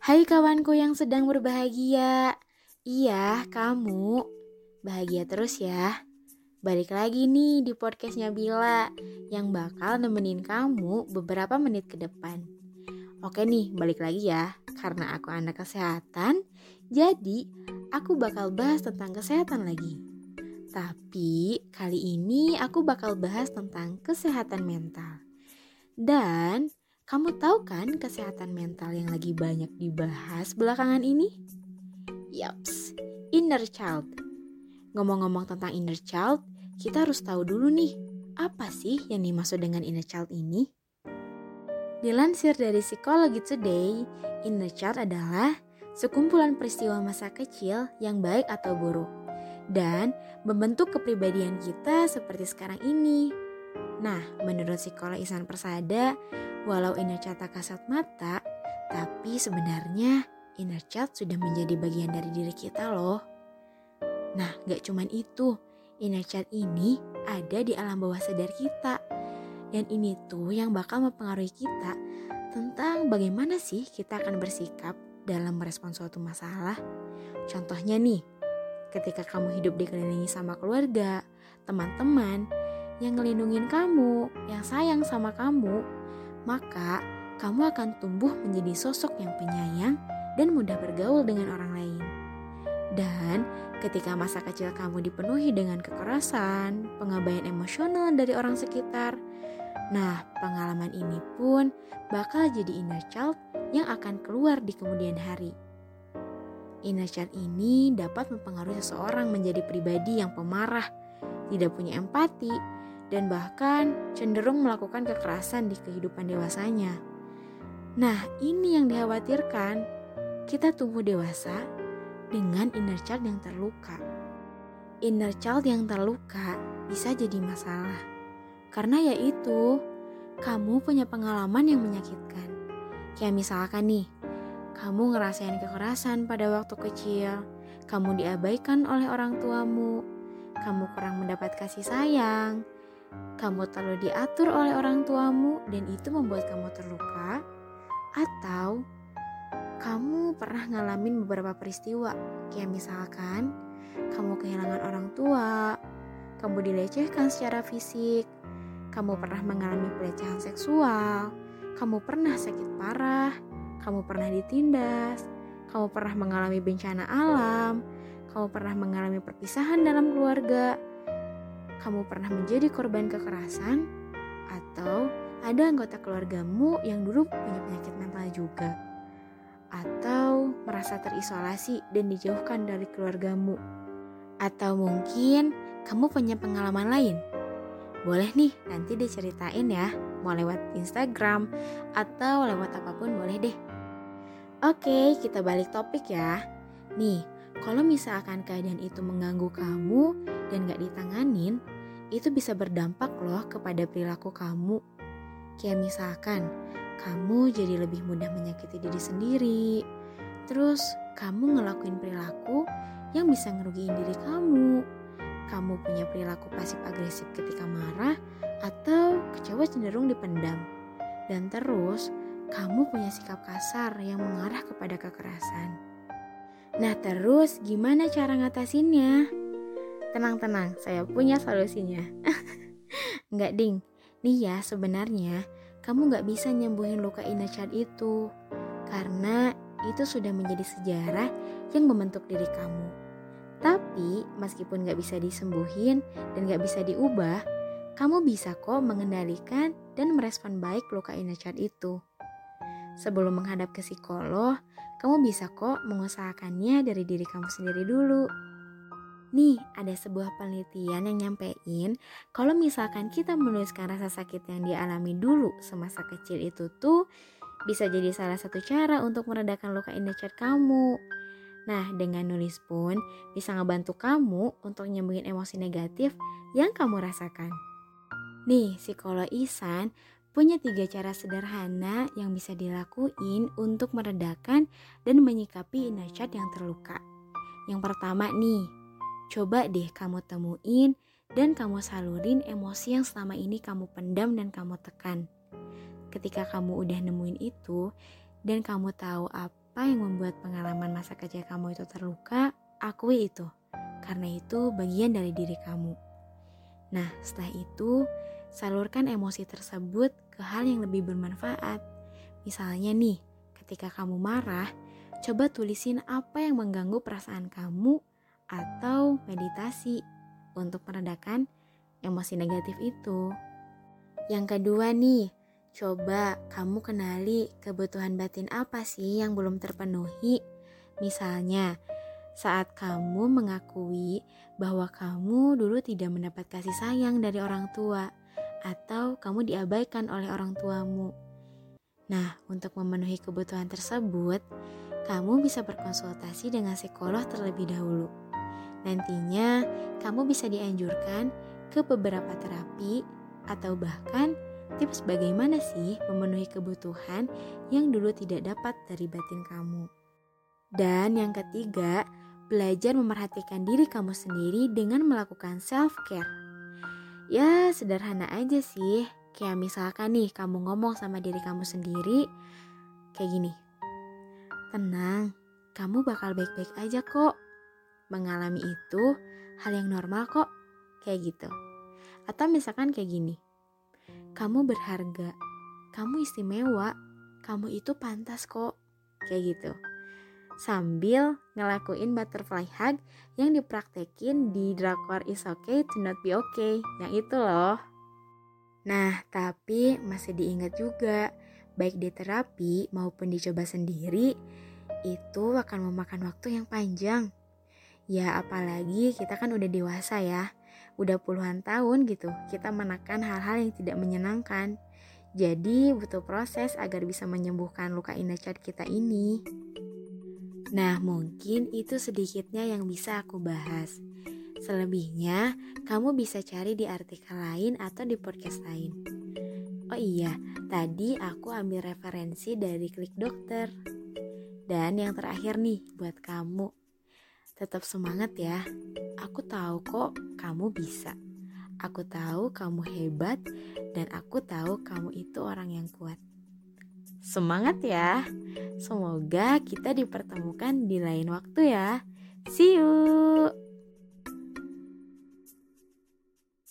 Hai kawanku yang sedang berbahagia. Iya, kamu. Bahagia terus ya. Balik lagi nih di podcastnya Bila yang bakal nemenin kamu beberapa menit ke depan. Oke nih, balik lagi ya. Karena aku anak kesehatan, jadi aku bakal bahas tentang kesehatan lagi. Tapi kali ini aku bakal bahas tentang kesehatan mental. Dan kamu tahu kan kesehatan mental yang lagi banyak dibahas belakangan ini? Yaps, inner child. Ngomong-ngomong tentang inner child, kita harus tahu dulu nih, apa sih yang dimaksud dengan inner child ini? Dilansir dari Psychology Today, inner child adalah sekumpulan peristiwa masa kecil yang baik atau buruk dan membentuk kepribadian kita seperti sekarang ini. Nah, menurut psikolog Isan Persada, Walau inner child kasat mata, tapi sebenarnya inner child sudah menjadi bagian dari diri kita loh. Nah, gak cuman itu, inner child ini ada di alam bawah sadar kita. Dan ini tuh yang bakal mempengaruhi kita tentang bagaimana sih kita akan bersikap dalam merespon suatu masalah. Contohnya nih, ketika kamu hidup dikelilingi sama keluarga, teman-teman, yang ngelindungin kamu, yang sayang sama kamu, maka kamu akan tumbuh menjadi sosok yang penyayang dan mudah bergaul dengan orang lain. Dan ketika masa kecil kamu dipenuhi dengan kekerasan, pengabaian emosional dari orang sekitar, nah pengalaman ini pun bakal jadi inner child yang akan keluar di kemudian hari. Inner child ini dapat mempengaruhi seseorang menjadi pribadi yang pemarah, tidak punya empati, dan bahkan cenderung melakukan kekerasan di kehidupan dewasanya. Nah, ini yang dikhawatirkan. Kita tumbuh dewasa dengan inner child yang terluka. Inner child yang terluka bisa jadi masalah. Karena yaitu, kamu punya pengalaman yang menyakitkan. Kayak misalkan nih, kamu ngerasain kekerasan pada waktu kecil, kamu diabaikan oleh orang tuamu, kamu kurang mendapat kasih sayang, kamu terlalu diatur oleh orang tuamu dan itu membuat kamu terluka, atau kamu pernah ngalamin beberapa peristiwa, kayak misalkan kamu kehilangan orang tua, kamu dilecehkan secara fisik, kamu pernah mengalami pelecehan seksual, kamu pernah sakit parah, kamu pernah ditindas, kamu pernah mengalami bencana alam, kamu pernah mengalami perpisahan dalam keluarga, kamu pernah menjadi korban kekerasan atau ada anggota keluargamu yang dulu punya penyakit mental juga? Atau merasa terisolasi dan dijauhkan dari keluargamu? Atau mungkin kamu punya pengalaman lain? Boleh nih nanti diceritain ya. Mau lewat Instagram atau lewat apa pun boleh deh. Oke kita balik topik ya. Nih kalau misalkan keadaan itu mengganggu kamu dan gak ditanganin, itu bisa berdampak loh kepada perilaku kamu. Kayak misalkan, kamu jadi lebih mudah menyakiti diri sendiri. Terus, kamu ngelakuin perilaku yang bisa ngerugiin diri kamu. Kamu punya perilaku pasif agresif ketika marah atau kecewa cenderung dipendam. Dan terus, kamu punya sikap kasar yang mengarah kepada kekerasan. Nah terus gimana cara ngatasinnya? Tenang-tenang, saya punya solusinya. Nggak ding, nih ya sebenarnya kamu nggak bisa nyembuhin luka child itu. Karena itu sudah menjadi sejarah yang membentuk diri kamu. Tapi meskipun nggak bisa disembuhin dan nggak bisa diubah, kamu bisa kok mengendalikan dan merespon baik luka child itu. Sebelum menghadap ke psikolog, kamu bisa kok mengusahakannya dari diri kamu sendiri dulu. Nih, ada sebuah penelitian yang nyampein kalau misalkan kita menuliskan rasa sakit yang dialami dulu semasa kecil itu tuh bisa jadi salah satu cara untuk meredakan luka inner child kamu. Nah, dengan nulis pun bisa ngebantu kamu untuk nyembuhin emosi negatif yang kamu rasakan. Nih, psikolog Isan punya tiga cara sederhana yang bisa dilakuin untuk meredakan dan menyikapi child yang terluka. Yang pertama nih, coba deh kamu temuin dan kamu salurin emosi yang selama ini kamu pendam dan kamu tekan. Ketika kamu udah nemuin itu dan kamu tahu apa apa yang membuat pengalaman masa kecil kamu itu terluka, akui itu. Karena itu bagian dari diri kamu. Nah, setelah itu, salurkan emosi tersebut ke hal yang lebih bermanfaat. Misalnya nih, ketika kamu marah, coba tulisin apa yang mengganggu perasaan kamu atau meditasi untuk meredakan emosi negatif itu. Yang kedua nih, coba kamu kenali kebutuhan batin apa sih yang belum terpenuhi. Misalnya, saat kamu mengakui bahwa kamu dulu tidak mendapat kasih sayang dari orang tua, atau kamu diabaikan oleh orang tuamu. Nah, untuk memenuhi kebutuhan tersebut, kamu bisa berkonsultasi dengan psikolog terlebih dahulu. Nantinya, kamu bisa dianjurkan ke beberapa terapi atau bahkan tips bagaimana sih memenuhi kebutuhan yang dulu tidak dapat dari batin kamu. Dan yang ketiga, belajar memerhatikan diri kamu sendiri dengan melakukan self-care. Ya, sederhana aja sih. Kayak misalkan nih, kamu ngomong sama diri kamu sendiri, kayak gini. Tenang, kamu bakal baik-baik aja kok. Mengalami itu hal yang normal kok, kayak gitu. Atau misalkan kayak gini. Kamu berharga, kamu istimewa, kamu itu pantas kok, kayak gitu sambil ngelakuin butterfly hug yang dipraktekin di drakor Is Okay to Not Be Okay, yang itu loh. Nah, tapi masih diingat juga, baik di terapi maupun dicoba sendiri, itu akan memakan waktu yang panjang. Ya, apalagi kita kan udah dewasa ya, udah puluhan tahun gitu, kita menekan hal-hal yang tidak menyenangkan. Jadi butuh proses agar bisa menyembuhkan luka inner child kita ini. Nah, mungkin itu sedikitnya yang bisa aku bahas. Selebihnya, kamu bisa cari di artikel lain atau di podcast lain. Oh iya, tadi aku ambil referensi dari Klik Dokter. Dan yang terakhir nih buat kamu. Tetap semangat ya. Aku tahu kok kamu bisa. Aku tahu kamu hebat dan aku tahu kamu itu orang yang kuat. Semangat ya. Semoga kita dipertemukan di lain waktu ya. See you.